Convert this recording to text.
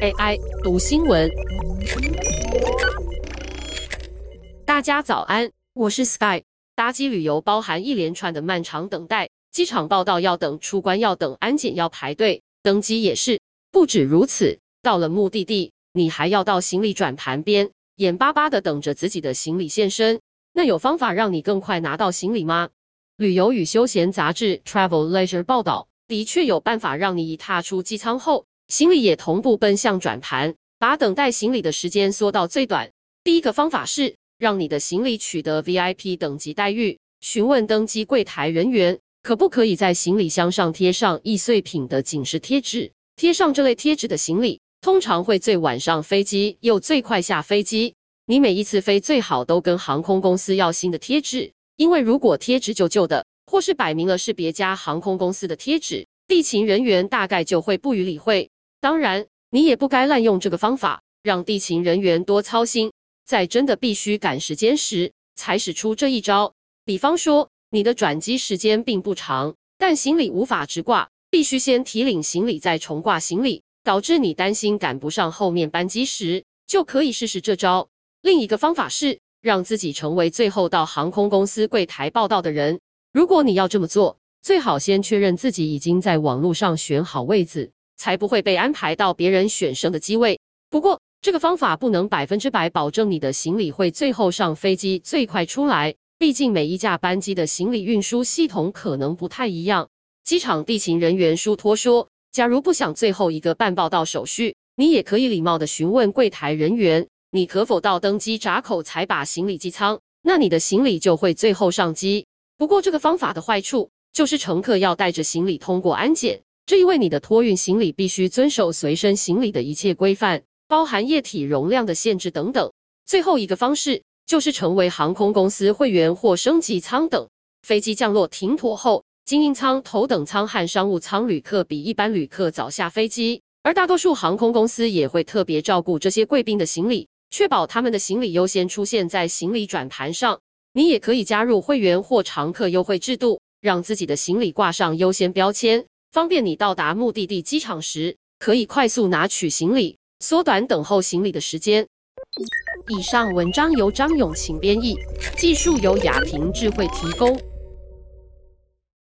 AI 读新闻，大家早安，我是 Sky。搭机旅游包含一连串的漫长等待，机场报道要等，出关要等，安检要排队，登机也是。不止如此，到了目的地，你还要到行李转盘边，眼巴巴的等着自己的行李现身。那有方法让你更快拿到行李吗？旅游与休闲杂志 Travel Leisure 报道，的确有办法让你一踏出机舱后，行李也同步奔向转盘，把等待行李的时间缩到最短。第一个方法是让你的行李取得 VIP 等级待遇，询问登机柜台人员可不可以在行李箱上贴上易碎品的警示贴纸。贴上这类贴纸的行李，通常会最晚上飞机，又最快下飞机。你每一次飞最好都跟航空公司要新的贴纸，因为如果贴纸旧旧的，或是摆明了是别家航空公司的贴纸，地勤人员大概就会不予理会。当然，你也不该滥用这个方法，让地勤人员多操心，在真的必须赶时间时才使出这一招。比方说，你的转机时间并不长，但行李无法直挂，必须先提领行李再重挂行李，导致你担心赶不上后面班机时，就可以试试这招。另一个方法是让自己成为最后到航空公司柜台报到的人。如果你要这么做，最好先确认自己已经在网络上选好位子。才不会被安排到别人选剩的机位。不过，这个方法不能百分之百保证你的行李会最后上飞机最快出来，毕竟每一架班机的行李运输系统可能不太一样。机场地勤人员舒托说，假如不想最后一个办报到手续，你也可以礼貌地询问柜台人员，你可否到登机闸口才把行李机舱，那你的行李就会最后上机。不过，这个方法的坏处就是乘客要带着行李通过安检。这意味你的托运行李必须遵守随身行李的一切规范，包含液体容量的限制等等。最后一个方式就是成为航空公司会员或升级舱等。飞机降落停妥后，经营舱、头等舱和商务舱旅客比一般旅客早下飞机，而大多数航空公司也会特别照顾这些贵宾的行李，确保他们的行李优先出现在行李转盘上。你也可以加入会员或常客优惠制度，让自己的行李挂上优先标签。方便你到达目的地机场时，可以快速拿取行李，缩短等候行李的时间。以上文章由张永晴编译，技术由雅婷智慧提供。